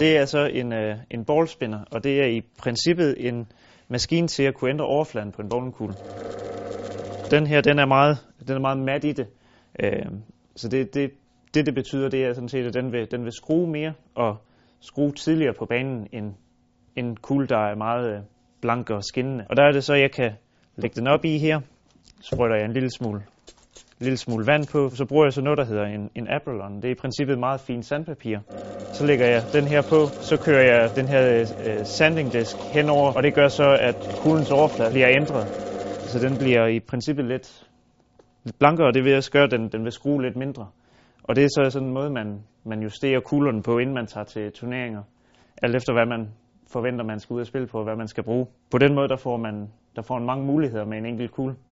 Det er så en, øh, en ballspinner, og det er i princippet en maskine til at kunne ændre overfladen på en bowlingkugle. Den her, den er meget, den er meget mat i det. Øh, så det, det, det, det betyder, det er sådan set, at den vil, den vil skrue mere og skrue tidligere på banen end en kugle, der er meget øh, blank og skinnende. Og der er det så, jeg kan lægge den op i her. Sprøjter jeg en lille smule, lille smule vand på. Så bruger jeg så noget, der hedder en, en Abralon. Det er i princippet meget fint sandpapir. Så lægger jeg den her på. Så kører jeg den her øh, sanding disk henover, og det gør så, at kuglens overflade bliver ændret. Så den bliver i princippet lidt, lidt blankere, det vil også gøre, at den, den vil skrue lidt mindre. Og det er så sådan en måde, man, man justerer kuglerne på, inden man tager til turneringer. Alt efter hvad man forventer, man skal ud og spille på, hvad man skal bruge. På den måde, der får man, der får man mange muligheder med en enkelt kugle.